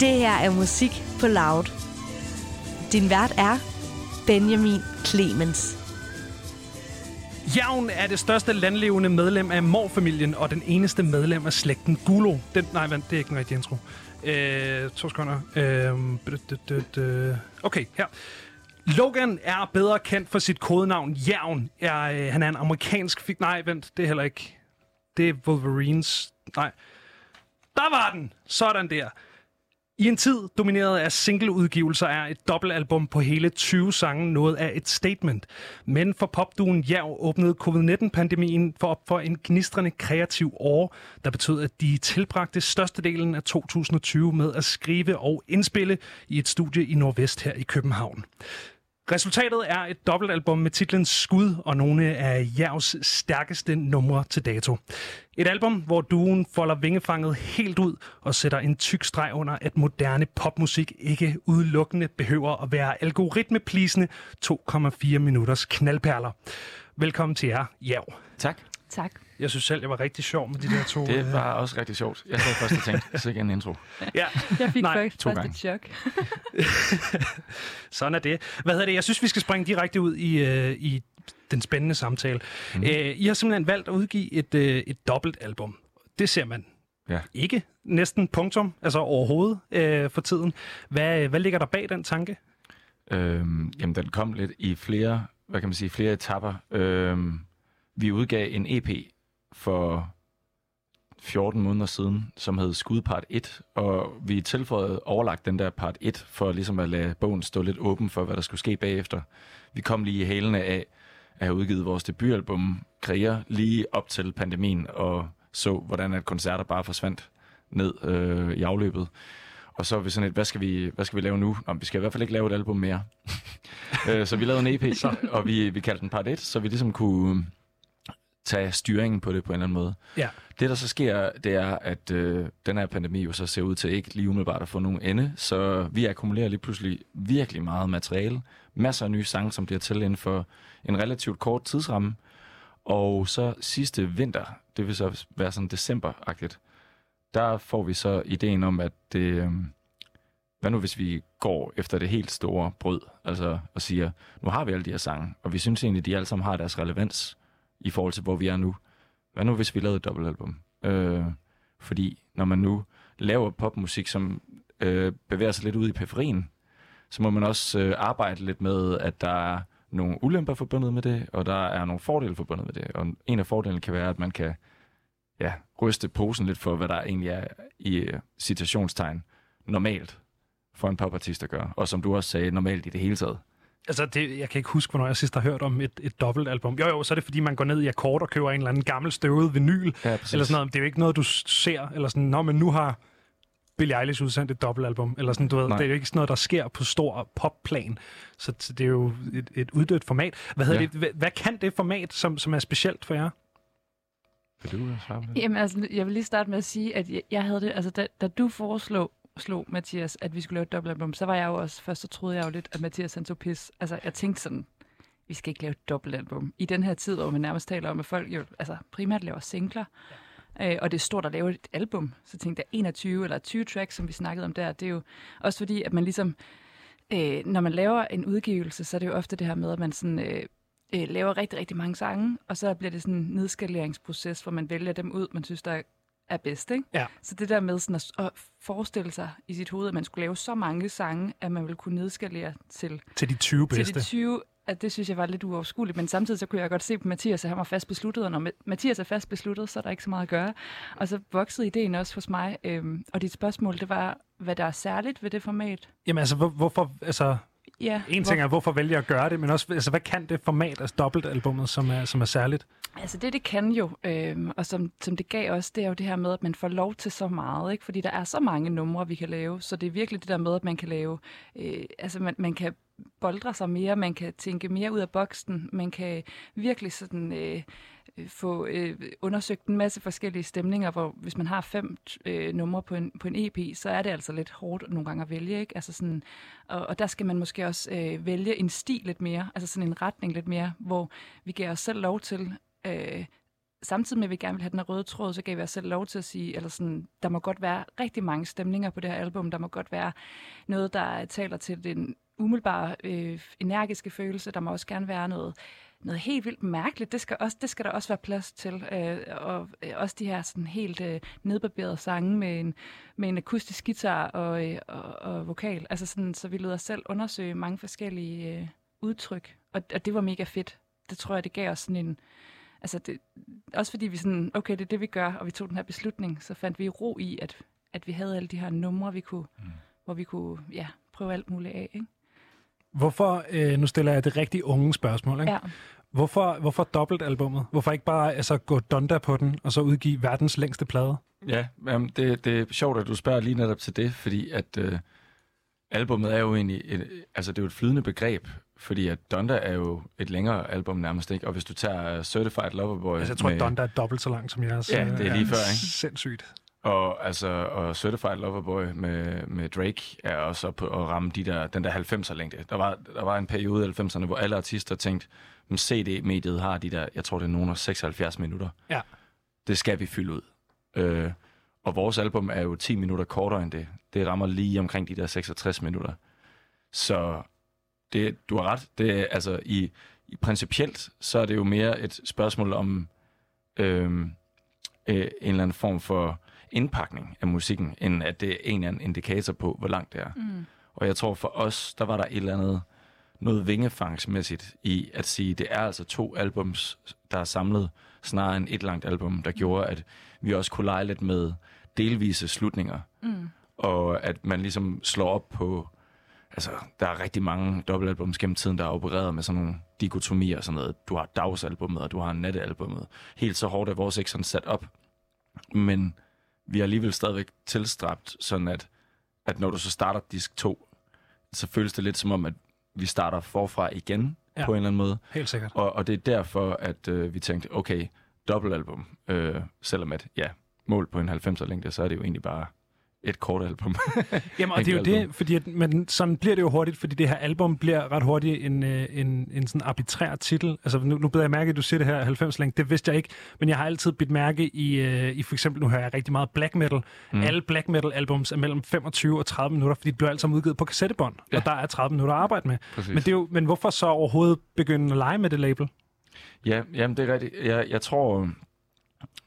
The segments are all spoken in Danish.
Det her er musik på Loud. Din vært er Benjamin Clemens. Javn er det største landlevende medlem af morfamilien og den eneste medlem af slægten Gulo. Den, nej, vent, det er ikke en rigtig intro. Øh, to sekunder. Øh, okay, her. Logan er bedre kendt for sit kodenavn Jern. Er, øh, han er en amerikansk... Fik, nej, vent, det er heller ikke... Det er Wolverines... Nej. Der var den! Sådan der. I en tid domineret af singleudgivelser er et dobbeltalbum på hele 20 sange noget af et statement. Men for popduen Jav åbnede covid-19-pandemien for op for en gnistrende kreativ år, der betød, at de tilbragte størstedelen af 2020 med at skrive og indspille i et studie i Nordvest her i København. Resultatet er et dobbeltalbum med titlen Skud og nogle af Javs stærkeste numre til dato. Et album, hvor duen folder vingefanget helt ud og sætter en tyk streg under, at moderne popmusik ikke udelukkende behøver at være algoritmeplisende 2,4 minutters knaldperler. Velkommen til jer, Jav. Tak. Tak. Jeg synes selv, jeg var rigtig sjov med de der to. Det øh, var også rigtig sjovt. Jeg sad først og tænkte, så ikke en intro. Ja, Jeg fik Nej, først, to først et chok. sådan er det. Hvad hedder det? Jeg synes, vi skal springe direkte ud i, øh, i den spændende samtale. Mm. Øh, I har simpelthen valgt at udgive et, øh, et dobbeltalbum. Det ser man Ja. ikke næsten punktum, altså overhovedet øh, for tiden. Hvad, hvad ligger der bag den tanke? Øhm, jamen, den kom lidt i flere, hvad kan man sige, flere etapper. Øhm, vi udgav en EP for 14 måneder siden, som hed Skud part 1, og vi tilføjede overlagt den der part 1, for ligesom at lade bogen stå lidt åben for, hvad der skulle ske bagefter. Vi kom lige i hælene af at have udgivet vores debutalbum, Kriger, lige op til pandemien, og så, hvordan at koncerter bare forsvandt ned øh, i afløbet. Og så er vi sådan et, hvad skal vi, hvad skal vi lave nu? Nå, vi skal i hvert fald ikke lave et album mere. Øh, så vi lavede en EP, og vi, vi kaldte den part 1, så vi ligesom kunne tage styringen på det på en eller anden måde. Ja. Det, der så sker, det er, at øh, den her pandemi jo så ser ud til ikke lige umiddelbart at få nogen ende, så vi akkumulerer lige pludselig virkelig meget materiale. Masser af nye sange, som bliver til inden for en relativt kort tidsramme. Og så sidste vinter, det vil så være sådan december-agtigt, der får vi så ideen om, at det, øh, hvad nu hvis vi går efter det helt store brød, altså og siger, nu har vi alle de her sange, og vi synes egentlig, de alle sammen har deres relevans i forhold til, hvor vi er nu. Hvad nu hvis vi lavede et dobbeltalbum? Øh, fordi når man nu laver popmusik, som øh, bevæger sig lidt ud i periferien, så må man også øh, arbejde lidt med, at der er nogle ulemper forbundet med det, og der er nogle fordele forbundet med det. Og en af fordelene kan være, at man kan ja, ryste posen lidt for, hvad der egentlig er i øh, citationstegn normalt for en popartist at gøre. Og som du også sagde, normalt i det hele taget. Altså, det, jeg kan ikke huske, hvornår jeg sidst har hørt om et, et dobbeltalbum. Jo, jo, så er det, fordi man går ned i akkord og køber en eller anden gammel støvet vinyl, Ja, præcis. eller sådan noget. Det er jo ikke noget, du ser, eller sådan, nå, men nu har Billie Eilish udsendt et dobbeltalbum, eller sådan, du ved, Nej. det er jo ikke sådan noget, der sker på stor popplan. Så, det er jo et, et uddødt format. Hvad, hedder Ja. det, hvad, hvad kan det format, som, som er specielt for jer? Vil du svare på det? Jamen, altså, jeg vil lige starte med at sige, at jeg, jeg havde det, altså, da, da du foreslog, slog Mathias, at vi skulle lave et dobbeltalbum, så var jeg jo også, først så troede jeg jo lidt, at Mathias han tog pis. Altså, jeg tænkte sådan, vi skal ikke lave et dobbeltalbum. I den her tid, hvor man nærmest taler om, at folk jo altså, primært laver singler, øh, og det er stort at lave et album, så tænkte jeg 21 eller 20 tracks, som vi snakkede om der, det er jo også fordi, at man ligesom, øh, når man laver en udgivelse, så er det jo ofte det her med, at man sådan, øh, øh, laver rigtig, rigtig mange sange, og så bliver det sådan en nedskaleringsproces, hvor man vælger dem ud, man synes, der er bedst. Ikke? Ja. Så det der med sådan at, at forestille sig i sit hoved, at man skulle lave så mange sange, at man ville kunne nedskalere til, Til de 20 til bedste? de 20, at det synes jeg var lidt uoverskueligt. Men samtidig så kunne jeg godt se på Mathias, at han var fast besluttet, og når Ma- Mathias er fast besluttet, så er der ikke så meget at gøre. Og så voksede ideen også hos mig, øhm, og dit spørgsmål, det var, hvad der er særligt ved det format. Jamen altså, hvor, hvorfor, altså, Ja, en ting er, hvorfor vælger jeg at gøre det, men også, altså, hvad kan det format af dobbeltalbummet, som er, som er særligt? Altså det, det kan jo, øhm, og som, som det gav os, det er jo det her med, at man får lov til så meget, ikke? fordi der er så mange numre, vi kan lave, så det er virkelig det der med, at man kan lave, øh, altså man, man kan boldre sig mere, man kan tænke mere ud af boksen, man kan virkelig sådan øh, øh, få øh, undersøgt en masse forskellige stemninger, hvor hvis man har fem øh, numre på en, på en EP, så er det altså lidt hårdt nogle gange at vælge, ikke? Altså sådan, og, og der skal man måske også øh, vælge en stil lidt mere, altså sådan en retning lidt mere, hvor vi giver os selv lov til øh, samtidig med, at vi gerne vil have den her røde tråd, så gav vi os selv lov til at sige, eller sådan, der må godt være rigtig mange stemninger på det her album. Der må godt være noget, der taler til den umiddelbare øh, energiske følelse. Der må også gerne være noget, noget helt vildt mærkeligt. Det skal, også, det skal der også være plads til. Øh, og øh, også de her sådan helt øh, nedbarberede sange med en, med en akustisk guitar og, øh, og, og vokal. Altså sådan, så vi lød os selv undersøge mange forskellige øh, udtryk. Og, og det var mega fedt. Det tror jeg, det gav os sådan en... Altså det, også fordi vi sådan, okay, det er det, vi gør, og vi tog den her beslutning, så fandt vi ro i, at, at vi havde alle de her numre, vi kunne, mm. hvor vi kunne ja, prøve alt muligt af. Ikke? Hvorfor, øh, nu stiller jeg det rigtig unge spørgsmål, ikke? Ja. Hvorfor, hvorfor dobbelt albummet? Hvorfor ikke bare altså, gå donda på den, og så udgive verdens længste plade? Ja, jamen, det, det er sjovt, at du spørger lige netop til det, fordi at øh, albummet er jo egentlig, et, altså det er jo et flydende begreb, fordi at Donda er jo et længere album nærmest, ikke? Og hvis du tager Certified Lover Boy... Altså, jeg tror, med, at Donda er dobbelt så lang som jeres. Ja, det er lige før, ikke? Sindssygt. Og, altså, og Certified Lover Boy med, med Drake er også på at ramme de der, den der 90'er længde. Der var, der var en periode i 90'erne, hvor alle artister tænkte, men CD-mediet har de der, jeg tror det er nogen af 76 minutter. Ja. Det skal vi fylde ud. Øh, og vores album er jo 10 minutter kortere end det. Det rammer lige omkring de der 66 minutter. Så det, du har ret. Det altså, i, i principielt, så er det jo mere et spørgsmål om øh, øh, en eller anden form for indpakning af musikken, end at det er en eller anden indikator på, hvor langt det er. Mm. Og jeg tror for os, der var der et eller andet noget vingefangsmæssigt i at sige, det er altså to albums, der er samlet, snarere end et langt album, der gjorde, at vi også kunne lege lidt med delvise slutninger. Mm. Og at man ligesom slår op på... Altså, der er rigtig mange dobbeltalbums gennem tiden, der er opereret med sådan nogle dikotomier og sådan noget. Du har dagsalbummet, og du har nattealbummet. Helt så hårdt er vores ikke sådan sat op. Men vi har alligevel stadigvæk tilstræbt, sådan at, at når du så starter disk 2, så føles det lidt som om, at vi starter forfra igen Ja. på en eller anden måde. Helt sikkert. Og, og det er derfor, at øh, vi tænkte, okay, dobbeltalbum, øh, selvom at, ja, mål på en 90'er længde, så er det jo egentlig bare et kort album. Jamen, og det er jo album. det, fordi at, men sådan bliver det jo hurtigt, fordi det her album bliver ret hurtigt en, øh, en, en sådan arbitrær titel. Altså, nu, nu beder jeg mærke, at du siger det her 90 længde. Det vidste jeg ikke, men jeg har altid bidt mærke i, øh, i for eksempel, nu hører jeg rigtig meget black metal. Mm. Alle black metal albums er mellem 25 og 30 minutter, fordi de bliver alle sammen udgivet på kassettebånd, ja. Ja. og der er 30 minutter at arbejde med. Præcis. Men, det er jo, men hvorfor så overhovedet begynde at lege med det label? Ja, jamen det er rigtigt. Jeg, jeg tror,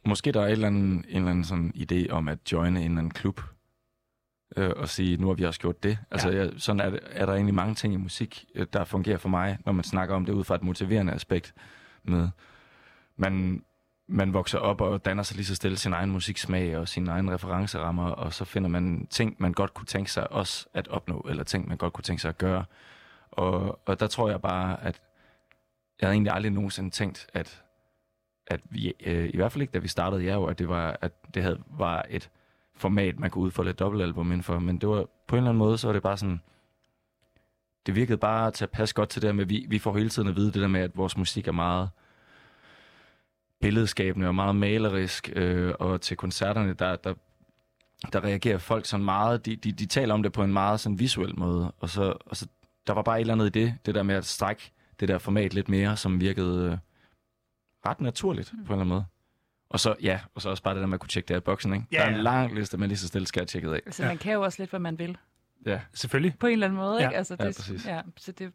måske der er et eller andet, en eller anden sådan idé om at joine en eller anden klub øh, og sige, nu har vi også gjort det. Altså, Ja. jeg, sådan er, er der egentlig mange ting i musik, øh, der fungerer for mig, når man snakker om det ud fra et motiverende aspekt med, man, man vokser op og danner sig lige så stille sin egen musiksmag og sine egne referencerammer, og så finder man ting, man godt kunne tænke sig også at opnå, eller ting, man godt kunne tænke sig at gøre. Og, og der tror jeg bare, at jeg havde egentlig aldrig nogensinde tænkt, at, at vi, øh, i hvert fald ikke da vi startede jer, at det var, at det havde, var et format, man kunne udfolde et dobbeltalbum indenfor, men det var på en eller anden måde, så var det bare sådan, det virkede bare til at passe godt til det der med, vi, vi får hele tiden at vide det der med, at vores musik er meget billedskabende og meget malerisk, øh, og til koncerterne, der, der, der reagerer folk sådan meget, de, de, de taler om det på en meget sådan visuel måde, og så, og så der var bare et eller andet i det, det der med at strække det der format lidt mere, som virkede øh, ret naturligt mm. på en eller anden måde. Og så, ja, og så også bare det der med at kunne tjekke det af i boksen, ikke? Ja, Der er ja. en lang liste, man lige så stille skal have tjekket af. Altså, man kan jo også lidt, hvad man vil. Ja. Selvfølgelig. På en eller anden måde, Ja. ikke? Altså, Ja, det, præcis. Ja, så, det,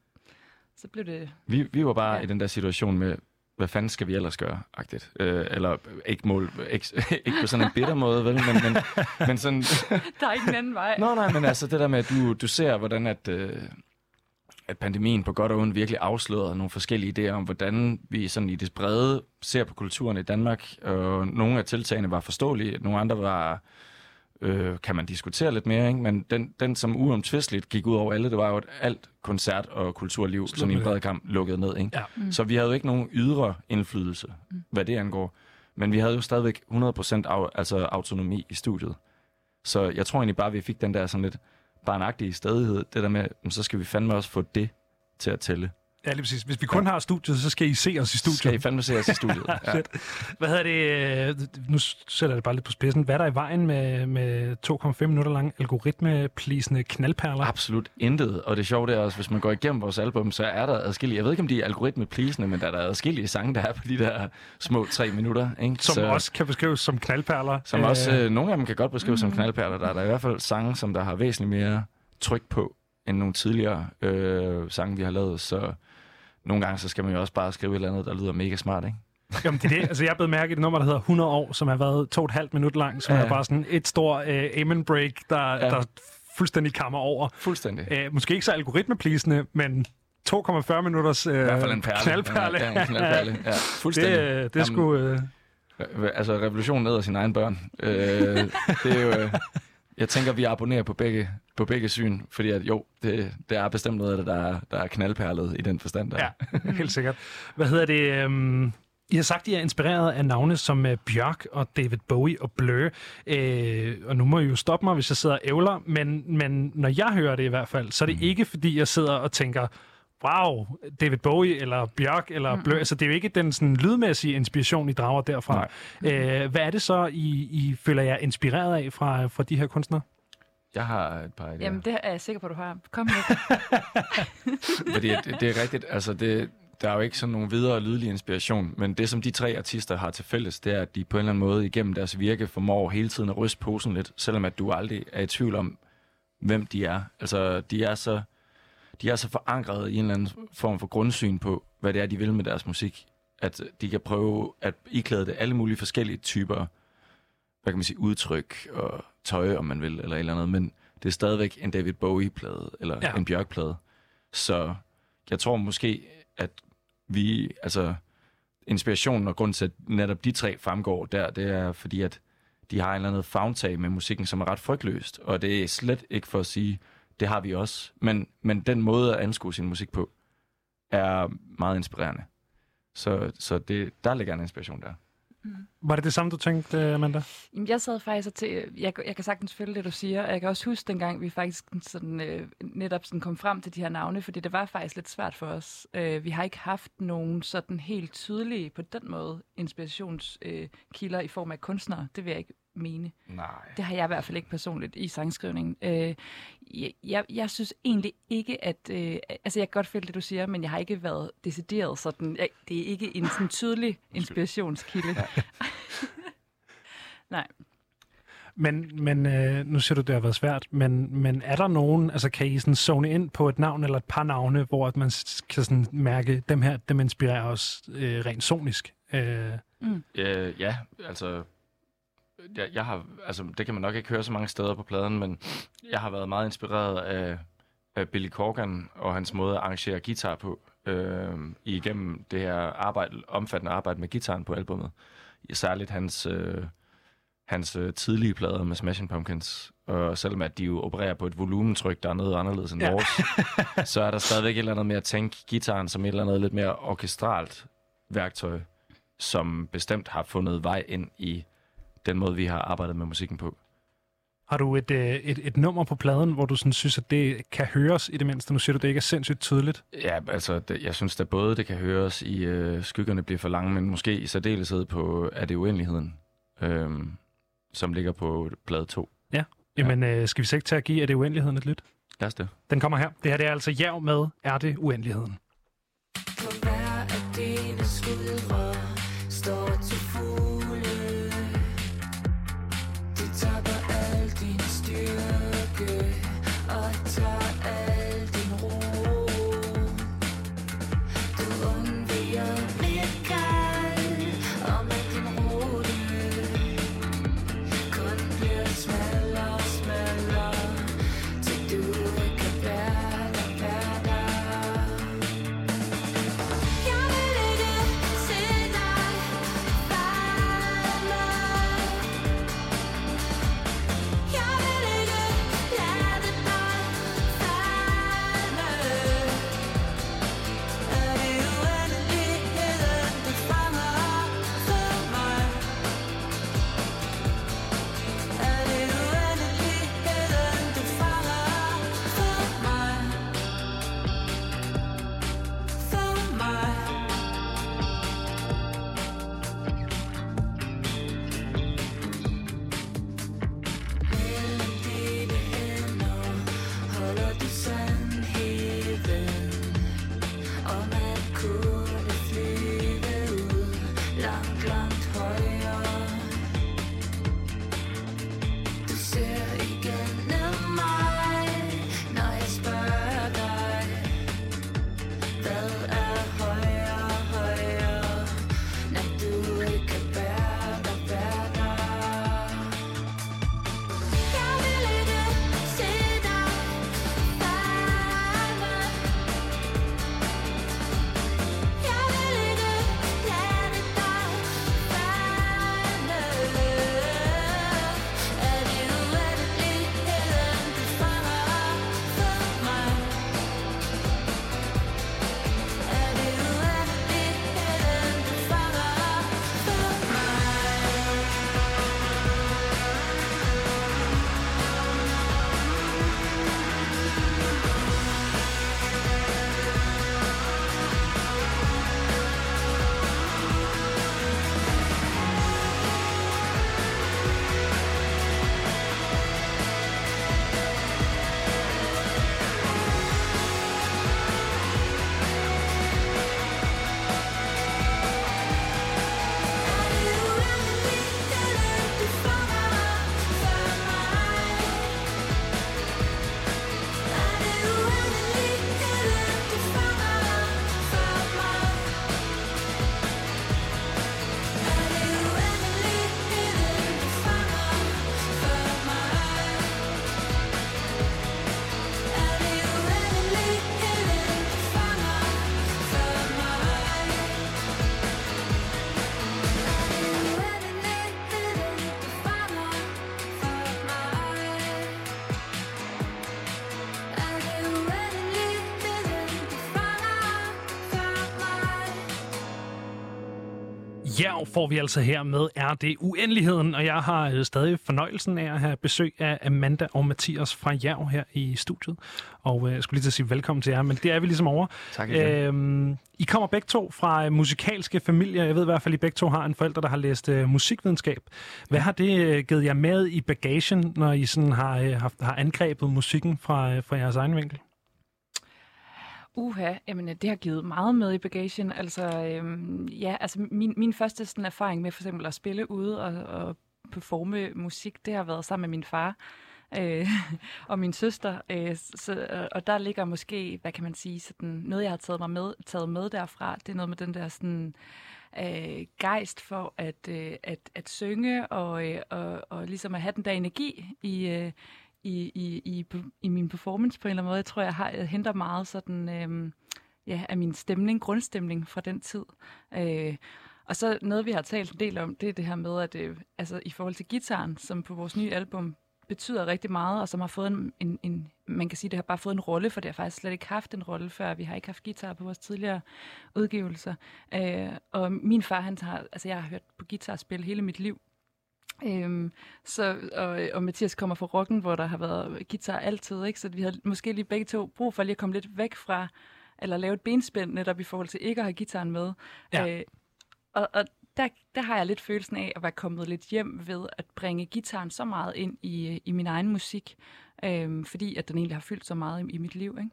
så blev det... Vi, vi var bare Ja. ja. i den der situation med, hvad fanden skal vi ellers gøre, agtigt. Øh, eller ikke, mål, ikke, ikke på sådan en bitter måde, vel, men, men, men sådan... Der er ikke en anden vej. Nå, nej, men altså det der med, at du, du ser, hvordan at, øh, at pandemien på godt og ondt virkelig afslørede nogle forskellige idéer om, hvordan vi sådan i det brede ser på kulturen i Danmark. Og nogle af tiltagene var forståelige, nogle andre var, øh, kan man diskutere lidt mere, ikke? men den, den som uomtvisteligt gik ud over alle, det var jo, at alt koncert og kulturliv, Slut sådan i en bred kamp, lukkede ned. Ikke? Ja. Mm. Så vi havde jo ikke nogen ydre indflydelse, Mm. hvad det angår. Men vi havde jo stadigvæk 100% af, altså autonomi i studiet. Så jeg tror egentlig bare, at vi fik den der sådan lidt barnagtige stadighed, Det der med, så skal vi fandme også få det til at tælle. Ja, lige præcis. Hvis vi kun har studiet, så skal I se os i studiet. Skal I fandme se os i studiet. Ja. Fedt. Hvad hedder det? øh, Nu sætter jeg det bare lidt på spidsen. Hvad er der i vejen med, med 2,5 minutter lang algoritmeplisende knaldperler? Absolut intet. Og det sjove er også, hvis man går igennem vores album, så er der adskillige, jeg ved ikke om de er algoritmeplisende, men der er der adskillige sange, der er på de der små tre minutter. Ikke? Som så, også kan beskrives som knaldperler. Som også, øh, nogle af dem kan godt beskrives som knaldperler. Der er der i hvert fald sange, som der har væsentligt mere tryk på, end nogle tidligere øh, sange, vi har lavet. Så nogle gange, så skal man jo også bare skrive et eller andet, der lyder mega smart, ikke? Jamen, det er det. Altså, jeg blevet mærke i et nummer, der hedder 100 år, som har været to og et halvt minut lang, som Ja. er bare sådan et stort øh, amen break, der, ja. Der fuldstændig kammer over. Fuldstændig. Øh, måske ikke så algoritmeplisende, men 2,40 minutters øh, I hvert fald en perle. knaldperle. Ja, en knaldperle. Ja, det, fuldstændig. øh, det er Jamen, sgu... Øh, Altså, revolutionen æder sine egne børn. Øh, det er jo... Øh, jeg tænker, vi abonnerer på begge, på begge syn, fordi at, jo, det, det er bestemt noget af det, der er, der er knaldperlet i den forstand. Der. Ja, helt sikkert. Hvad hedder det? Øhm, I har sagt, at I er inspireret af navne som øh, Bjørk og David Bowie og Blø. Øh, og nu må I jo stoppe mig, hvis jeg sidder og ævler, men, men når jeg hører det i hvert fald, så er det Mm. ikke, fordi jeg sidder og tænker, wow, David Bowie eller Bjørk eller Mm. Blø. Altså, det er jo ikke den sådan, lydmæssige inspiration, I drager derfra. Nej. Øh, hvad er det så, I, I føler jer inspireret af fra, fra de her kunstnere? Jeg har et par idéer. Jamen, det er jeg sikker på, du har. Kom med. Fordi det, det er rigtigt, altså det, der er jo ikke sådan nogen videre lydlig inspiration, men det som de tre artister har til fælles, det er, at de på en eller anden måde igennem deres virke formår hele tiden at ryste posen lidt, selvom at du aldrig er i tvivl om, hvem de er. Altså, de er så, de er så forankret i en eller anden form for grundsyn på, hvad det er, de vil med deres musik, at de kan prøve at iklæde det alle mulige forskellige typer, hvad kan man sige, udtryk og tøj, om man vil, eller et eller andet, men det er stadigvæk en David Bowie-plade, eller Ja. en Bjørk-plade. Så jeg tror måske, at vi, altså inspirationen og grunden til, at netop de tre fremgår der, det er fordi, at de har en eller anden fagntag med musikken, som er ret frygtløst. Og det er slet ikke for at sige, det har vi også. Men, men den måde at anskue sin musik på, er meget inspirerende. Så, så det, der ligger en inspiration der. Var det det samme, du tænkte, Amanda? Jeg sad faktisk og til, jeg, jeg kan sagtens følge det, du siger, og jeg kan også huske dengang, vi faktisk sådan, øh, netop sådan kom frem til de her navne, fordi det var faktisk lidt svært for os. Øh, vi har ikke haft nogen sådan helt tydelige, på den måde, inspirationskilder øh, i form af kunstnere. Det vil jeg ikke mene. Nej. Det har jeg i hvert fald ikke personligt i sangskrivningen. Øh, jeg, jeg, jeg synes egentlig ikke, at... Øh, altså, jeg kan godt følge det, du siger, men jeg har ikke været decideret sådan... Jeg, det er ikke en sådan tydelig inspirationskilde. Nej. Men, men øh, nu siger du, det har været svært, men, men er der nogen, altså kan I sådan zone ind på et navn eller et par navne, hvor at man kan sådan mærke, dem her, dem inspirerer os øh, rent sonisk? Øh, Ja, ja altså, jeg, jeg har, altså, det kan man nok ikke høre så mange steder på pladen, men jeg har været meget inspireret af, af Billy Corgan og hans måde at arrangere guitar på, øh, igennem det her arbejde, omfattende arbejde med gitaren på albummet. Særligt hans, øh, hans øh, tidlige plader med Smashing Pumpkins, og selvom at de jo opererer på et volumentryk, der er noget anderledes end Ja. ja. vores, så er der stadigvæk et eller andet med at tænke gitaren som et eller andet lidt mere orkestralt værktøj, som bestemt har fundet vej ind i den måde, vi har arbejdet med musikken på. har du et, øh, et, et nummer på pladen, hvor du sådan synes, at det kan høres i det mindste? Nu siger du, det ikke er sindssygt tydeligt. Ja, altså, det, jeg synes da både, det kan høres i øh, Skyggerne bliver for lange, men måske i særdeleshed på Er det uendeligheden, øh, som ligger på plade 2. Jamen, øh, skal vi så ikke tage at give, at det er uendeligheden et lyt? Lad os det. Den kommer her. Det her det er altså Jav med Er det uendeligheden? På hver af dine skuldre Ja, får vi altså her med Er det Uendeligheden, og jeg har øh, stadig fornøjelsen af at have besøg af Amanda og Mathias fra Jerv her i studiet. Og øh, jeg skulle lige til at sige velkommen til jer, men det er vi ligesom over. Tak igen. Øhm, I kommer begge to fra øh, musikalske familier. Jeg ved i hvert fald, at I begge to har en forælder, der har læst øh, musikvidenskab. Hvad har det øh, givet jer med i bagagen, når I sådan har, øh, haft, har angrebet musikken fra, øh, fra jeres egen vinkel? Uha, jamen øh, det har givet meget med i bagagen. Altså, øhm, ja, altså min, min første sådan, erfaring med for eksempel at spille ude og, og performe musik, det har været sammen med min far øh, og min søster. Øh, så, og der ligger måske, hvad kan man sige, sådan, noget jeg har taget, mig med, taget med derfra. Det er noget med den der sådan, øh, gejst for at, øh, at, at synge og, øh, og, og ligesom at have den der energi i, øh, i, i, i, i min performance på en eller anden måde. Jeg tror, jeg, har, jeg henter meget sådan, øh, ja, af min stemning, grundstemning fra den tid. Øh, og så noget, vi har talt en del om, det er det her med, at øh, altså, i forhold til gitaren, som på vores nye album betyder rigtig meget, og som har fået en, en, en, man kan sige, det har bare fået en rolle, for det har faktisk slet ikke haft en rolle før. Vi har ikke haft guitar på vores tidligere udgivelser. Øh, og min far, han har, altså jeg har hørt på guitar spille hele mit liv, Øhm, så, og, og Mathias kommer fra rocken, hvor der har været guitar altid, ikke? så vi havde måske lige begge to brug for lige at komme lidt væk fra, eller lave et benspænd netop i forhold til ikke at have gitaren med. Ja. Øh, og og der, der har jeg lidt følelsen af at være kommet lidt hjem ved at bringe gitaren så meget ind i, i min egen musik, øhm, fordi at den egentlig har fyldt så meget i, i mit liv. Ikke?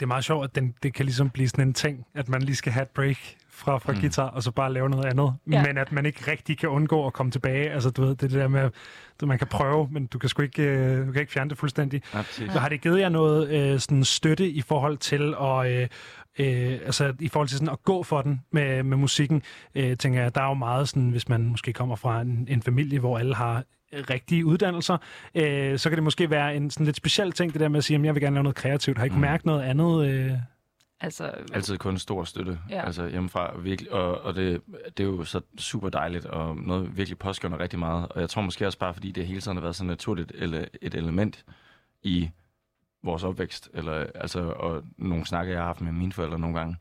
Det er meget sjovt, at den, det kan ligesom blive sådan en ting, at man lige skal have et break fra, fra mm. guitar, og så bare lave noget andet. Ja. Men at man ikke rigtig kan undgå at komme tilbage. Altså, du ved, det er det der med, at man kan prøve, men du kan sgu ikke, øh, du kan ikke fjerne det fuldstændig. Ja. Ja. Har det givet jer noget øh, sådan støtte i forhold til at... Øh, Øh, altså i forhold til sådan at gå for den med, med musikken, øh, tænker jeg, der er jo meget sådan, hvis man måske kommer fra en, en familie, hvor alle har rigtige uddannelser, øh, så kan det måske være en sådan lidt speciel ting, det der med at sige, at jeg vil gerne lave noget kreativt. Har I ikke Mm. mærket noget andet? Øh? Altså, Altid kun stor støtte, Ja. altså hjemmefra, virkelig, og, og det, det er jo så super dejligt, og noget virkelig påskynder rigtig meget, og jeg tror måske også bare, fordi det hele tiden har været så naturligt ele, et element i vores opvækst, eller altså, og nogle snakke, jeg har haft med mine forældre nogle gange,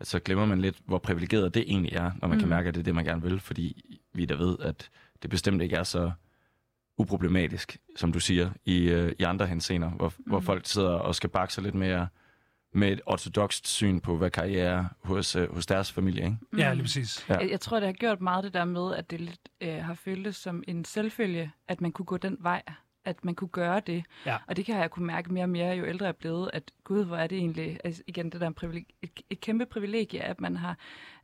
at så glemmer man lidt, hvor privilegeret det egentlig er, når man mm. kan mærke, at det er det, man gerne vil, fordi vi da ved, at det bestemt ikke er så uproblematisk, som du siger, i, øh, i andre henseender, hvor, mm. hvor folk sidder og skal bakke sig lidt mere med et ortodoxt syn på, hvad karriere er hos, øh, hos deres familie. Ikke? Ja, mm. lige præcis. Ja. Jeg, jeg tror, det har gjort meget det der med, at det lidt øh, har føltes som en selvfølge, at man kunne gå den vej, at man kunne gøre det. Ja. Og det kan jeg kunne mærke mere og mere, jo ældre jeg er blevet, at gud, hvor er det egentlig, altså igen, det der en privileg- et, et kæmpe privilegie, at man har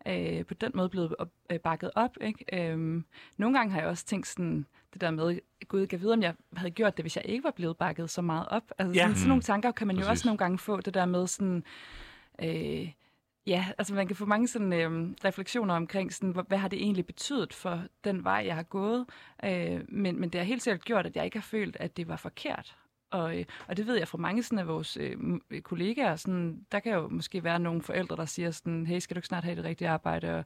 øh, på den måde blevet op, øh, bakket op. Ikke? Øhm, nogle gange har jeg også tænkt sådan, det der med, gud, jeg vide, om jeg havde gjort det, hvis jeg ikke var blevet bakket så meget op. Altså Ja. sådan, sådan nogle tanker kan man jo Præcis. også nogle gange få, det der med sådan, øh, Ja, altså man kan få mange sådan, øh, refleksioner omkring, sådan, hvad, hvad har det egentlig betydet for den vej, jeg har gået. Øh, men, men det har helt sikkert gjort, at jeg ikke har følt, at det var forkert. Og, øh, og det ved jeg fra mange sådan, af vores øh, m- kollegaer. Sådan, der kan jo måske være nogle forældre, der siger sådan, hey, skal du ikke snart have det rigtige arbejde? Og,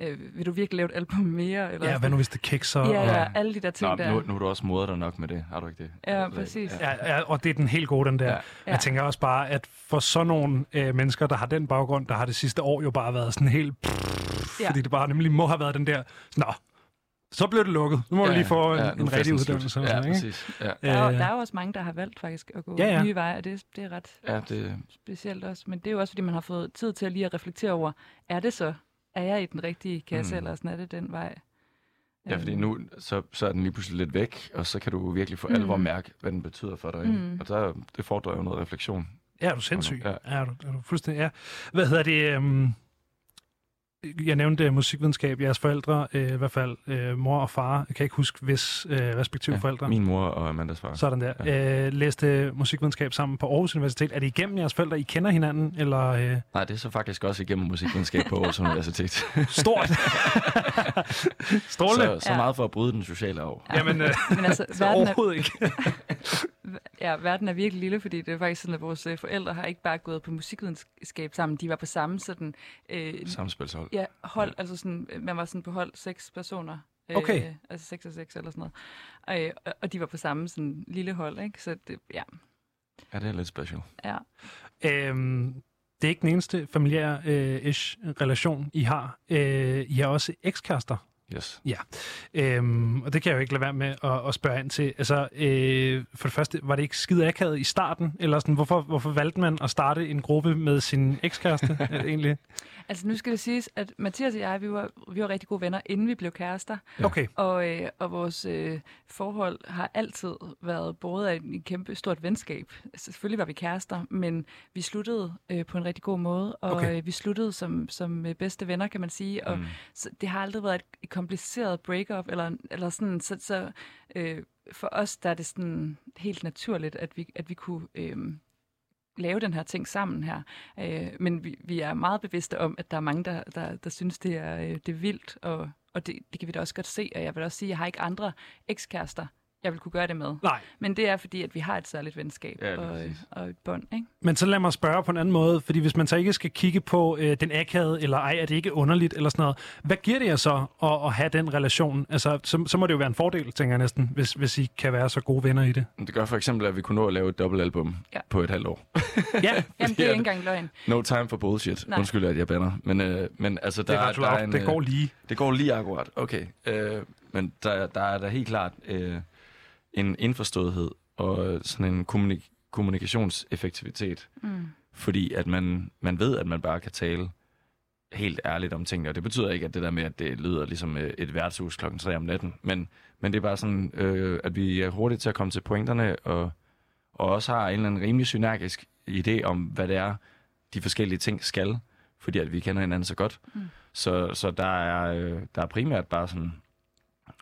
øh, vil du virkelig lave et album mere? Eller Ja, sådan. hvad nu hvis det kikser? Ja, og- ja, alle de der ting Nå, der. nu, nu er du også moder der nok med det, har du ikke det? Ja, Altså, præcis. Ja. Ja, og det er den helt gode, den der. Ja. Jeg tænker også bare, at for sådan nogle øh, mennesker, der har den baggrund, der har det sidste år jo bare været sådan helt... Pff, ja. Fordi det bare nemlig må have været den der... Nå, så blev det lukket. Nu må ja, lige få en, ja, er en rigtig uddannelse. Ja, sådan, ikke? Ja, Der, er, jo- Øh. der er jo også mange, der har valgt faktisk at gå Ja, ja. nye veje, og det, det er ret ja det, specielt også. Men det er jo også, fordi man har fået tid til at lige at reflektere over, er det så? Er jeg i den rigtige kasse, Mm. eller sådan er det den vej? ja, fordi Øhm, nu så, så er den lige pludselig lidt væk, og så kan du virkelig for Mm. alvor mærke, hvad den betyder for dig. Mm. Og der, det fordrer jo noget refleksion. Ja, er du sindssyg? Ja. Ja. Er, du, er du fuldstændig... Ja. Hvad hedder det... Um, jeg nævnte øh, musikvidenskab. Jeres forældre, øh, i hvert fald øh, mor og far, jeg kan ikke huske, hvis øh, respektive ja, forældre. Min mor og Amandas far. Sådan der. Ja. Øh, læste musikvidenskab sammen på Aarhus Universitet. Er det igennem jeres forældre, I kender hinanden? Eller øh, Nej, det er så faktisk også igennem musikvidenskab på Aarhus Universitet. stort? Strålende. så, så meget for at bryde den sociale arv. Ja. Jamen, øh, Men altså, så verden er, overhovedet ikke. Ja, verden er virkelig lille, fordi det er faktisk sådan, at vores øh, forældre har ikke bare gået på musikvidenskab sammen, de var på samme sådan, øh, Samspilshold. ja, hold, altså sådan, øh, man var sådan på hold seks personer. Øh, Okay. Altså seks og seks eller sådan noget. Og, øh, og- og de var på samme sådan lille hold, ikke? Så det, ja, Ja, det er lidt special. ja. Øhm, det er ikke den eneste familiære øh, ish relation, I har. Øh, I har også ekskærester. Yes. Ja, øhm, og det kan jeg jo ikke lade være med at, at spørge ind til. Altså, øh, for det første, var det ikke skide akavet i starten? Eller sådan, hvorfor, hvorfor valgte man at starte en gruppe med sin ekskæreste øh, egentlig? Altså nu skal det siges, at Mathias og jeg, vi var, vi var rigtig gode venner, inden vi blev kærester. Okay, Og, øh, og vores øh, forhold har altid været båret af en kæmpe stort venskab. Altså, Selvfølgelig var vi kærester, men vi sluttede øh, på en rigtig god måde, og Okay. øh, vi sluttede som, som øh, bedste venner, kan man sige. Og Mm. så det har aldrig været et, et kompliceret breakup, eller, eller sådan, så, så øh, for os der er det sådan helt naturligt, at vi, at vi kunne øh, lave den her ting sammen her. Øh, men vi, vi er meget bevidste om, at der er mange, der, der, der synes, det er, øh, det er vildt, og, og det, det kan vi da også godt se. Og jeg vil også sige, at jeg har ikke andre ekskærester, jeg vil kunne gøre det med. nej. Men det er fordi, at vi har et særligt venskab Ja, og, præcis. og et bånd. Ikke? Men så lad mig spørge på en anden måde, fordi hvis man så ikke skal kigge på øh, den akavede, eller ej, er det ikke underligt, eller sådan noget, hvad giver det jer så at, at have den relation? Altså, så, så må det jo være en fordel, tænker jeg næsten, hvis, hvis I kan være så gode venner i det. Det gør for eksempel, at vi kunne nå at lave et dobbeltalbum Ja. på et halvt år. Ja, Jamen, det er ikke engang løgn. No time for bullshit. Nej. Undskyld, at jeg banner. Men, øh, men altså, der, det er der er en, Det går øh, lige. Det går lige akkurat. Okay. Øh, men der, der er der helt klart øh, en indforståethed og sådan en kommunik- kommunikationseffektivitet. Mm. Fordi at man, man ved, at man bare kan tale helt ærligt om tingene. Og det betyder ikke, at det der med, at det lyder ligesom øh, et værtshus klokken 3 om natten. Men, men det er bare sådan, øh, at vi er hurtigt til at komme til pointerne, og, og også har en eller anden rimelig synergisk idé om, hvad det er, de forskellige ting skal. Fordi at vi kender hinanden så godt. Mm. Så, så der, er, øh, der er primært bare sådan,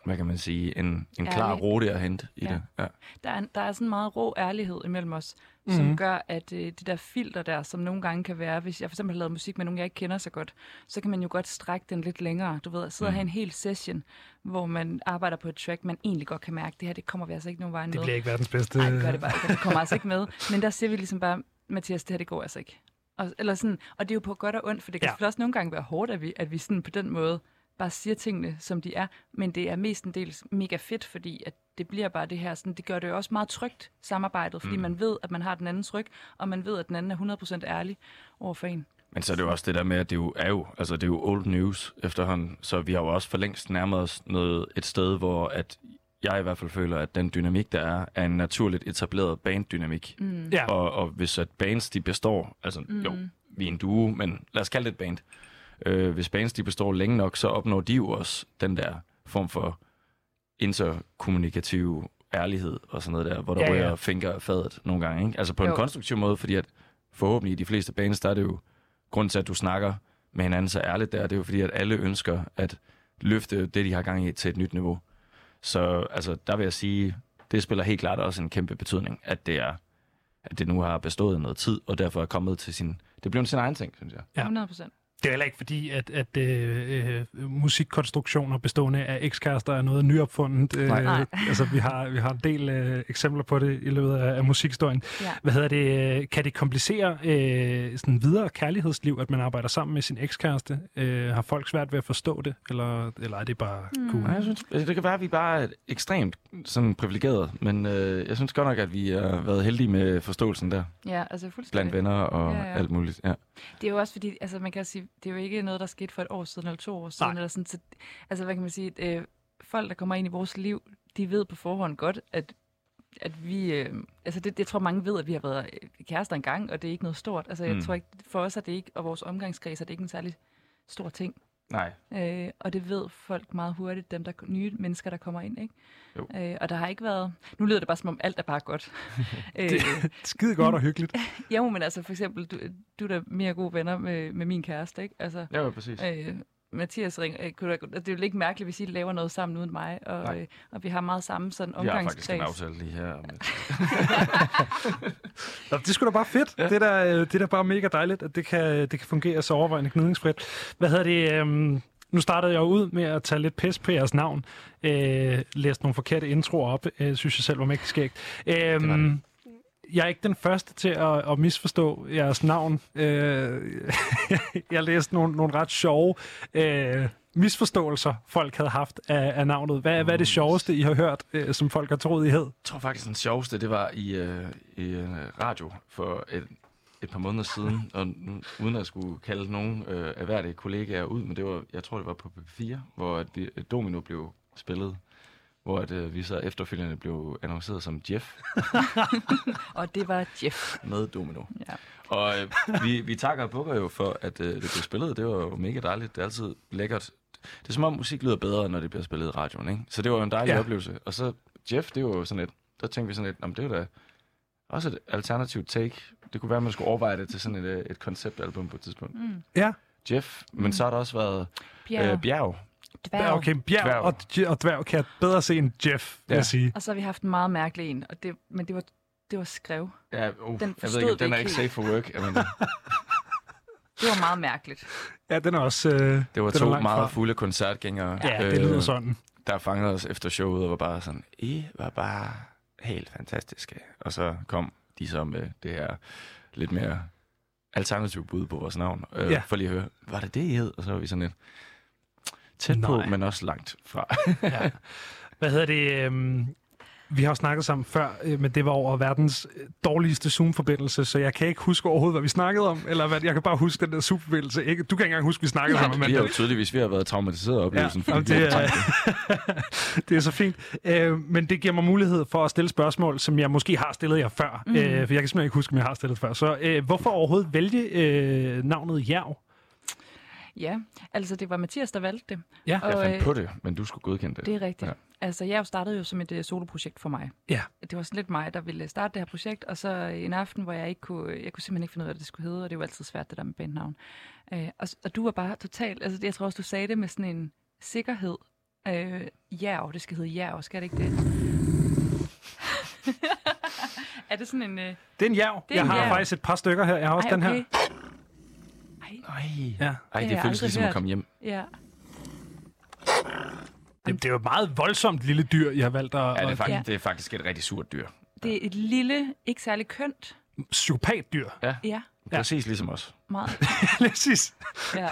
hvad kan man sige, en, en klar Ærlig. rute at hente i Ja. det. Ja. Der er, der er sådan meget rå ærlighed imellem os, mm. som Mhm. gør, at øh, det der filter der, som nogle gange kan være, hvis jeg for eksempel har lavet musik med nogen, jeg ikke kender så godt, så kan man jo godt strække den lidt længere. Du ved, at sidde og Mhm. have en hel session, hvor man arbejder på et track, man egentlig godt kan mærke, det her, det kommer vi altså ikke nogen vej med. Det bliver ikke verdens bedste. Nej, det gør det bare ikke, og det kommer altså ikke med. Men der siger vi ligesom bare, Mathias, det her, det går altså ikke. Og, eller sådan, og det er jo på godt og ondt, for det kan Ja. ja. selvfølgelig også nogle gange være hårdt, at vi, at vi sådan på den måde bare siger tingene, som de er. Men det er mestendels mega fedt, fordi at det bliver bare det her, sådan, det gør det jo også meget trygt, samarbejdet, fordi Mm. man ved, at man har den andens ryg, og man ved, at den anden er 100% ærlig over for en. Men så er det jo også det der med, at det jo er jo, altså det er jo old news efterhånden, så vi har jo også for længst nærmet os noget, et sted, hvor at jeg i hvert fald føler, at den dynamik, der er, er en naturligt etableret banddynamik. Mm. Ja. Og, og hvis at bands, de består, altså mm. jo, vi er en duo, men lad os kalde det et band. Øh, hvis bands, de består længe nok, så opnår de jo også den der form for interkommunikativ ærlighed og sådan noget der, hvor der Ja, ja, ja. rører finger af fadet nogle gange. Ikke? Altså på en Jo. konstruktiv måde, fordi at forhåbentlig i de fleste bands, der er det jo grund til, at du snakker med hinanden så ærligt der, det er jo fordi, at alle ønsker at løfte det, de har gang i, til et nyt niveau. Så altså, der vil jeg sige, det spiller helt klart også en kæmpe betydning, at det er at det nu har bestået noget tid, og derfor er kommet til sin... Det bliver sin egen ting, synes jeg. Ja. 100 procent. Det er heller ikke fordi, at, at øh, øh, musikkonstruktioner bestående af ekskærester er noget nyopfundet. Øh, Nej. Nej. altså, vi har, vi har en del øh, eksempler på det i løbet af, af musikhistorien. Ja. Hvad hedder det? øh, Kan det komplicere øh, sådan videre kærlighedsliv, at man arbejder sammen med sin ekskæreste? Øh, har folk svært ved at forstå det, eller, eller er det bare Mm. cool? Nej, jeg synes, altså, det kan være, at vi bare er ekstremt sådan privilegeret, men øh, jeg synes godt nok, at vi har været heldige med forståelsen der, Ja, altså fuldstændig. blandt venner og Ja, ja, ja. ja. alt muligt. Ja. Det er jo også fordi, altså man kan sige, det er jo ikke noget, der skete for et år siden eller to år siden. Nej. Eller sådan, så, altså hvad kan man sige, øh, folk, der kommer ind i vores liv, de ved på forhånd godt, at, at vi, øh, altså det, jeg tror mange ved, at vi har været øh, kærester engang, og det er ikke noget stort. Altså jeg Mm. tror ikke, for os er det ikke, og vores omgangskreds er det ikke en særlig stor ting. Nej. Øh, og det ved folk meget hurtigt, dem der nye mennesker, der kommer ind. Ikke? Jo. Øh, og der har ikke været... Nu lyder det bare som om alt er bare godt. øh, Skide godt og hyggeligt. jo, men altså for eksempel, du, du er da mere gode venner med, med min kæreste, ikke? Altså, Ja, ja, præcis. Øh, Mathias ringer, øh, kunne da, det er jo ikke mærkeligt, hvis I laver noget sammen uden mig, og, Nej. øh, og vi har meget samme sådan Vi har faktisk en omgangskreds. aftale lige her. Nå, det skulle da bare fedt. Ja. Det, er da, øh, det er da bare mega dejligt, at det kan, det kan fungere så overvejende gnidningsfrit. Hvad hedder det? Øhm, nu startede jeg ud med at tage lidt pis på jeres navn. Øh, læste nogle forkerte introer op. Øh, synes jeg selv var mægtig skægt. var Øhm, det. Jeg er ikke den første til at, at misforstå jeres navn. Øh, jeg læste nogle, nogle ret sjove øh, misforståelser, folk havde haft af, af navnet. Hvad, hvad er det sjoveste, I har hørt, øh, som folk har troet, I hed? Jeg tror faktisk, den sjoveste, det var i, øh, i øh, radio for et, et par måneder siden, og nu, uden at skulle kalde nogen øh, af hverdige kollegaer ud, men det var, jeg tror, det var på P4, hvor vi, at Domino blev spillet, hvor at, øh, vi så efterfølgende blev annonceret som Jeff Og det var Jeff. med Domino. Ja. Og øh, vi, vi takker og bukker jo for, at øh, det blev spillet. Det var jo mega dejligt. Det er altid lækkert. Det er som om musik lyder bedre, når det bliver spillet i radioen, ikke? Så det var jo en dejlig Ja. oplevelse. Og så Jeff, det var jo sådan et... Der tænkte vi sådan lidt, om det var da også et alternativt take. Det kunne være, at man skulle overveje det til sådan et, øh, et konceptalbum på et tidspunkt. Mm. Ja. Jeff, men så har der også været Bjerg. øh, Bjerg. Dværg. Ja, okay, bjerg Dværg. og, og dværg kan jeg bedre se end Jeff, vil Ja. jeg sige. Og så har vi haft en meget mærkelig en, og det, men det var, det var skrev. Ja, uh, Den jeg ved ikke, den er ikke safe for work. Jamen, Det var meget mærkeligt. Ja, den er også... Øh, det var to meget fra. fulde koncertgængere. Ja, det lyder sådan. der fangede os efter showet og var bare sådan, I var bare helt fantastiske. Og så kom de så med det her lidt mere alternative bud på vores navn. Øh, Ja. For lige at høre, var det det, I hed? Og så var vi sådan lidt tæt på, Nej. men også langt fra. Ja. Hvad hedder det? øhm, Vi har jo snakket sammen før, øh, men det var over verdens øh, dårligste Zoom-forbindelse, så jeg kan ikke huske overhovedet, hvad vi snakkede om, eller hvad, jeg kan bare huske den der Zoom-forbindelse. Ikke, du kan ikke engang huske, vi snakkede sammen. vi Men har jo tydeligvis vi har været traumatiseret af oplevelsen. Ja, fordi vi det er- det. er så fint. Øh, men det giver mig mulighed for at stille spørgsmål, som jeg måske har stillet jer før. Mm. Øh, for jeg kan simpelthen ikke huske, om jeg har stillet før. Så øh, hvorfor overhovedet vælge øh, navnet Jerv? Ja, altså det var Mathias, der valgte det. Ja. Jeg Og, fandt øh, på det, men du skulle godkende det. Det er rigtigt. Ja. Ja. Altså, jeg startede jo som et uh, soloprojekt for mig. Ja. Det var sådan lidt mig, der ville starte det her projekt, og så øh, en aften, hvor jeg ikke kunne, jeg kunne simpelthen ikke finde ud af, hvad det skulle hedde, og det er jo altid svært, det der med bandnavn. Øh, og, og du var bare totalt, altså jeg tror også, du sagde det med sådan en sikkerhed. Øh, Jerv, det skal hedde Jerv, skal det ikke det? er det sådan en... Øh, Det er en Jerv. Det er Jeg en har jerv. faktisk et par stykker her. Jeg har også ej, den her. Ej, Nej. Ja. Ej, Det det føles ligesom at hørt. komme hjem. ja. Det, det er jo et meget voldsomt lille dyr, jeg har valgt at... Ja, det er, at faktisk, Ja. det er faktisk et rigtig surt dyr. Det er et lille, ikke særlig kønt. psykopatdyr. Ja, Ja. Præcis ligesom os. meget. Præcis. Ja.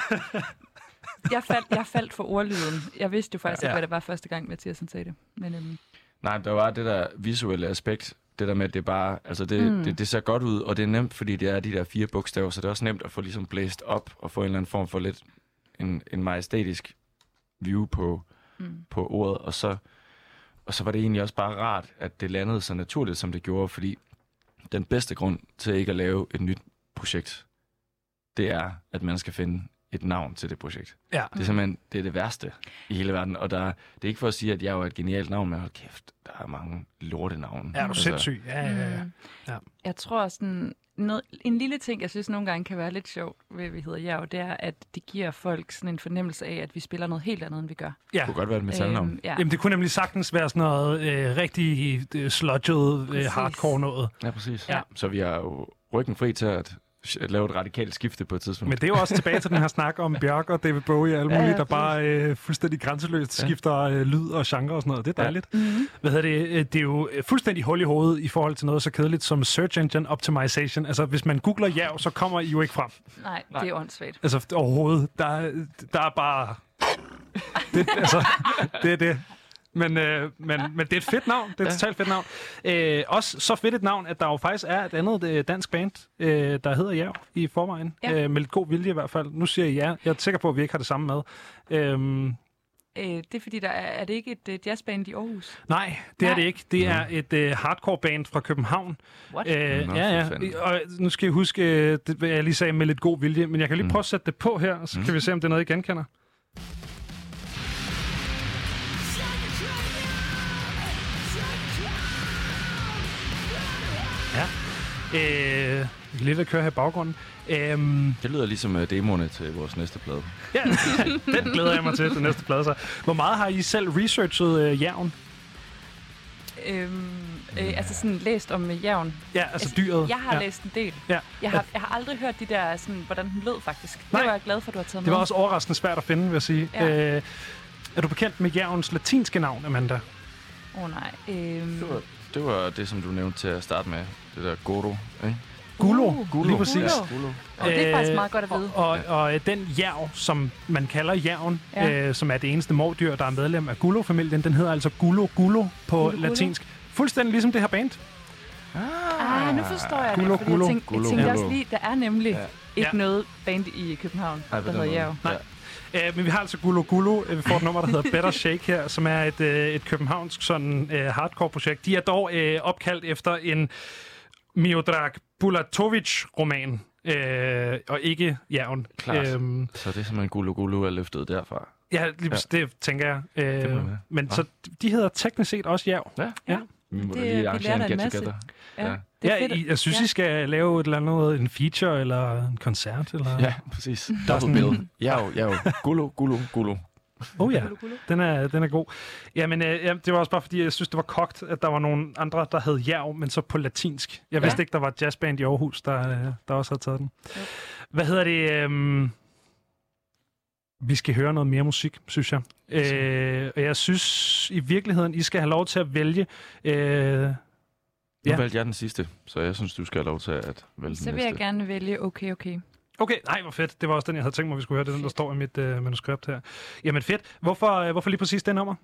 Jeg faldt, jeg faldt for ordlyden. Jeg vidste jo faktisk Ja. ikke, hvad det var første gang, Mathias sagde det. Men øhm, Nej, der var det der visuelle aspekt, det der med, at det bare, altså det, Mm. det, det ser godt ud, og det er nemt, fordi det er de der fire bogstaver, så det er også nemt at få ligesom blæst op og få en eller anden form for lidt en, en majestætisk view på, mm. på ordet, og så, og så var det egentlig også bare rart, at det landede så naturligt, som det gjorde, fordi den bedste grund til ikke at lave et nyt projekt, det er, at man skal finde et navn til det projekt. Ja. Det er simpelthen det, er det værste i hele verden, og der, det er ikke for at sige, at jeg er et genialt navn, men hold kæft, der er mange lorte navne. Er du sindssyg? Ja, ja, ja. Mm. Ja. Jeg tror sådan, noget, en lille ting, jeg synes nogle gange kan være lidt sjov ved, at vi hedder Jerv, det er, at det giver folk sådan en fornemmelse af, at vi spiller noget helt andet, end vi gør. Det kunne godt være et metalnavn. Øhm, ja. Jamen, det kunne nemlig sagtens være sådan noget øh, rigtig øh, sludget, øh, hardcore noget. Ja, præcis. Ja. Så vi har jo ryggen fri til at lave et radikalt skifte på et tidspunkt. Men det er jo også tilbage til den her snak om Bjørk og David Bowie og alle Ja, mulige, ja, der bare øh, fuldstændig grænseløst Ja. skifter øh, lyd og genre og sådan noget. Det er Ja. dejligt. Mm-hmm. Hvad hedder det? Øh, Det er jo øh, fuldstændig hul i hovedet i forhold til noget så kedeligt som Search Engine Optimization. Altså, hvis man googler Jerv, så kommer I jo ikke frem. Nej, Nej. det er åndssvagt. Altså, overhovedet. Der, er- der er bare... Det, altså, det er det. Men, øh, men, men det er et fedt navn. Det er et Ja. totalt fedt navn. Øh, også så fedt et navn, at der jo faktisk er et andet øh, dansk band, øh, der hedder Jerv i forvejen. Ja. Øh, med lidt god vilje i hvert fald. Nu siger jeg ja. Jeg er sikker på, at vi ikke har det samme med. Øhm, Øh, det er fordi, der er, er det ikke et uh, jazzband i Aarhus? nej, det er Nej. det ikke. Det er et øh, hardcore band fra København. What? Øh, Nå, ja, ja. Og nu skal jeg huske, øh, det hvad jeg lige sagde med lidt god vilje, men jeg kan lige Mm. prøve at sætte det på her, så Mm. kan vi se, om det er noget, I genkender. Øh, vi kan lige at køre her i baggrunden. Øhm, Det lyder ligesom uh, demoerne til vores næste plade. ja, den glæder jeg mig til, den næste plade. Så. Hvor meget har I selv researchet øh, jævn? Øhm, øh, altså sådan læst om uh, jævn. Ja, altså dyret. Jeg har ja. læst en del. Ja. Jeg har, jeg har aldrig hørt de der, sådan, hvordan den lød faktisk. Nej. Det var jeg glad for, du har taget Det var med. også overraskende svært at finde, vil jeg sige. Ja. Øh, er du bekendt med jævns latinske navn, Amanda? Åh oh, nej. Øhm, Det var, det som du nævnte til at starte med. Det der Goro, ikke? Gulo, Uh, Gulo. lige præcis. Gulo. Golo. Og det er faktisk Øh, meget godt at vide. Og, og, og øh, den jerv, som man kalder jerven, Ja. øh, som er det eneste mordyr, der er medlem af Gulo-familien, den hedder altså Gulo Gulo på Gulo Gulo? latinsk. Fuldstændig ligesom det her band. Ah, nu forstår jeg Gulo, det, fordi gulo, jeg tænkte, gulo, jeg tænkte gulo. også lige, der er nemlig Ja. ikke Ja. noget band i København, Ej, der hedder. Jerv. Ja. Øh, men vi har altså Gulo Gulo. Øh, Vi får et nummer, der hedder Better Shake her, som er et, øh, et københavnsk sådan, øh, hardcore-projekt. De er dog øh, opkaldt efter en Miodrag Bulatovic-roman, øh, og ikke Jævn. Klart. Øhm, Så det er simpelthen Gulu Gulu er løftet derfra. ja, lige, ja. det tænker jeg. Øh, Det men Ja. så de hedder teknisk set også Jæv. Ja. Ja. Vi må Det- lige arrangere en en get masse. together. Ja, Ja. Ja. I, jeg synes, ja. I skal lave et eller andet, en feature eller en koncert. Eller... Ja, præcis. Der er Double sådan- bill. Ja, jo, ja, jo. Gulu, Gulu, Gulu. Oh ja, Gulo, gulo. den er, den er god. Jamen, øh, ja, det var også bare fordi, jeg synes, det var kogt, at der var nogle andre, der hed Jerv, men så på latinsk. Jeg Ja. vidste ikke, der var et jazzband i Aarhus, der, øh, der også havde taget den. Jo. Hvad hedder det? øhm, vi skal høre noget mere musik, synes jeg. Øh, og jeg synes i virkeligheden, I skal have lov til at vælge. Øh, Nu Ja. valgte jeg den sidste, så jeg synes, du skal have lov til at vælge Så den vil jeg næste. gerne vælge okay, okay. okay, nej, hvor fedt. Det var også den, jeg havde tænkt mig, vi skulle høre. Det er den, der står i mit øh, manuskript her. Jamen fedt. Hvorfor, øh, hvorfor lige præcis det nummer?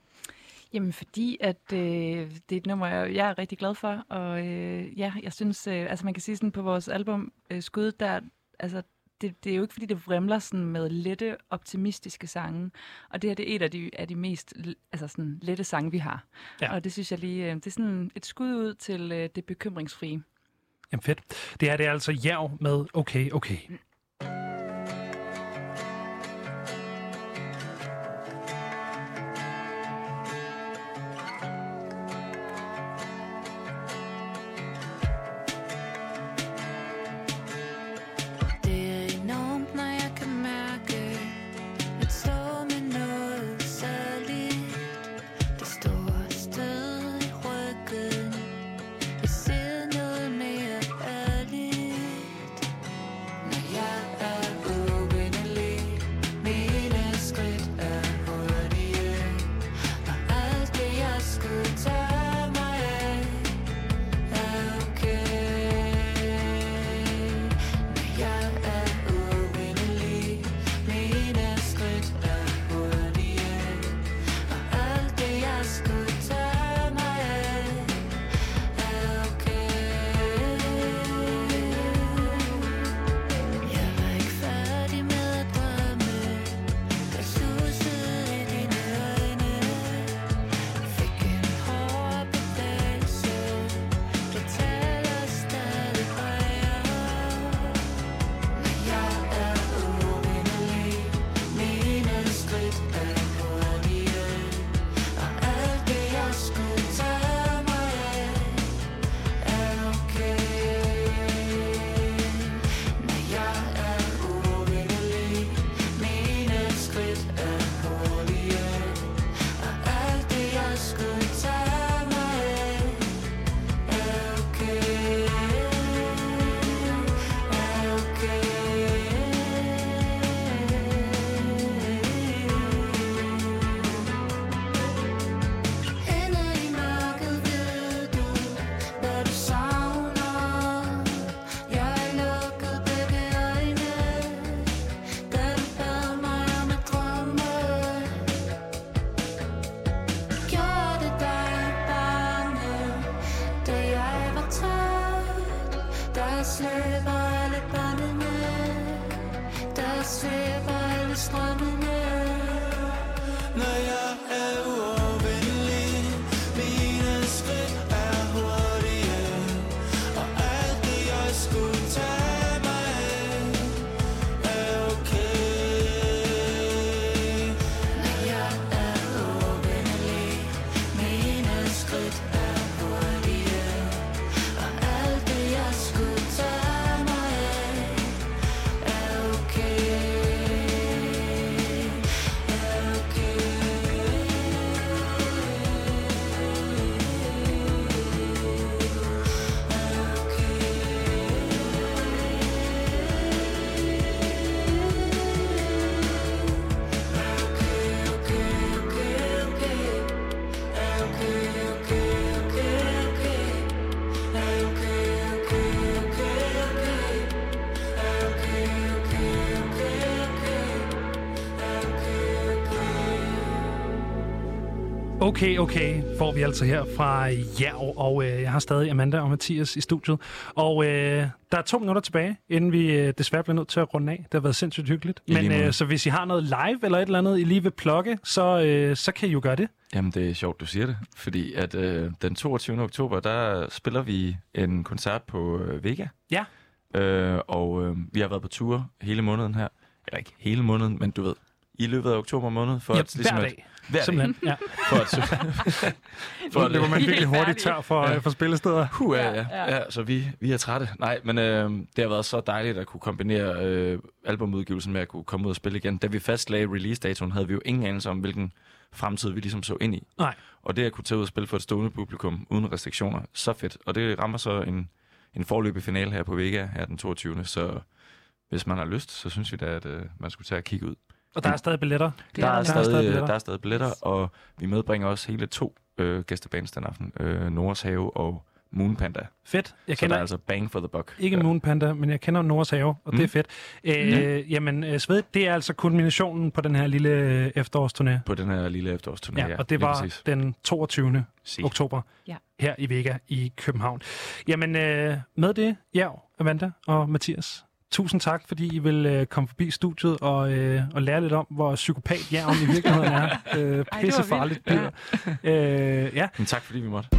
Jamen fordi, at øh, det er et nummer, jeg, jeg er rigtig glad for, og øh, ja, jeg synes, øh, altså man kan sige sådan på vores album øh, Skud, der, altså det, det er jo ikke fordi, det vrimler sådan med lette, optimistiske sange, og det her det er et af de, af de mest altså sådan, lette sange, vi har. Ja. Og det synes jeg lige, øh, det er sådan et skud ud til øh, det bekymringsfrie. Jamen fedt. Det er det er altså Jerv med Okay, Okay. Okay, okay, får vi altså her fra Jerv, og øh, jeg har stadig Amanda og Mathias i studiet. Og øh, der er to minutter tilbage, inden vi øh, desværre bliver nødt til at runde af. Det har været sindssygt hyggeligt. I Men øh, så hvis I har noget live eller et eller andet, I lige vil plukke, så, øh, så kan I jo gøre det. Jamen, det er sjovt, du siger det. Fordi at øh, den 22. oktober, der spiller vi en koncert på øh, Vega. Ja. Øh, og øh, vi har været på tur hele måneden her. Eller ikke hele måneden, men du ved, i løbet af oktober måned. For Ja, at, ligesom hver at- dag. Hver Simpelthen. Ja. dag. For at, for at, løber man virkelig hurtigt tør for, Ja. øh, for spillesteder. Ja, Ja, ja, ja. ja. så vi, vi er trætte. Nej, men øh, det har været så dejligt at kunne kombinere øh, albumudgivelsen med at kunne komme ud og spille igen. Da vi fastlagde release-datoen, havde vi jo ingen anelse om, hvilken fremtid vi ligesom så ind i. Nej. Og det at kunne tage ud og spille for et stående publikum uden restriktioner, så fedt. Og det rammer så en, en forløbig finale her på Vega her den 22. Så hvis man har lyst, så synes vi da, at øh, man skulle tage og kigge ud. Og der er stadig billetter. Det der, er er der stadig stadig, billetter. der er stadig billetter, og vi medbringer også hele to øh, gæstebands den aften. Øh, Noras Have og Moon Panda. Fedt. Jeg så kender der er altså bang for the buck. ikke Ja. Moon Panda, men jeg kender Noras Have, og det er Mm. fedt. Øh, Jamen, øh, Sved, det er altså kulminationen på den her lille øh, efterårsturné. På den her lille efterårsturné. Ja, og det var præcis. den 22. Si. oktober Ja. her i Vega i København. Jamen, øh, med det, ja, Amanda og Mathias, Tusind tak, fordi I vil øh, komme forbi studiet og, øh, og lære lidt om, hvor psykopat jævn i virkeligheden er. Øh, pissefarligt dyr. Ja. Øh, ja. Men tak, fordi vi måtte.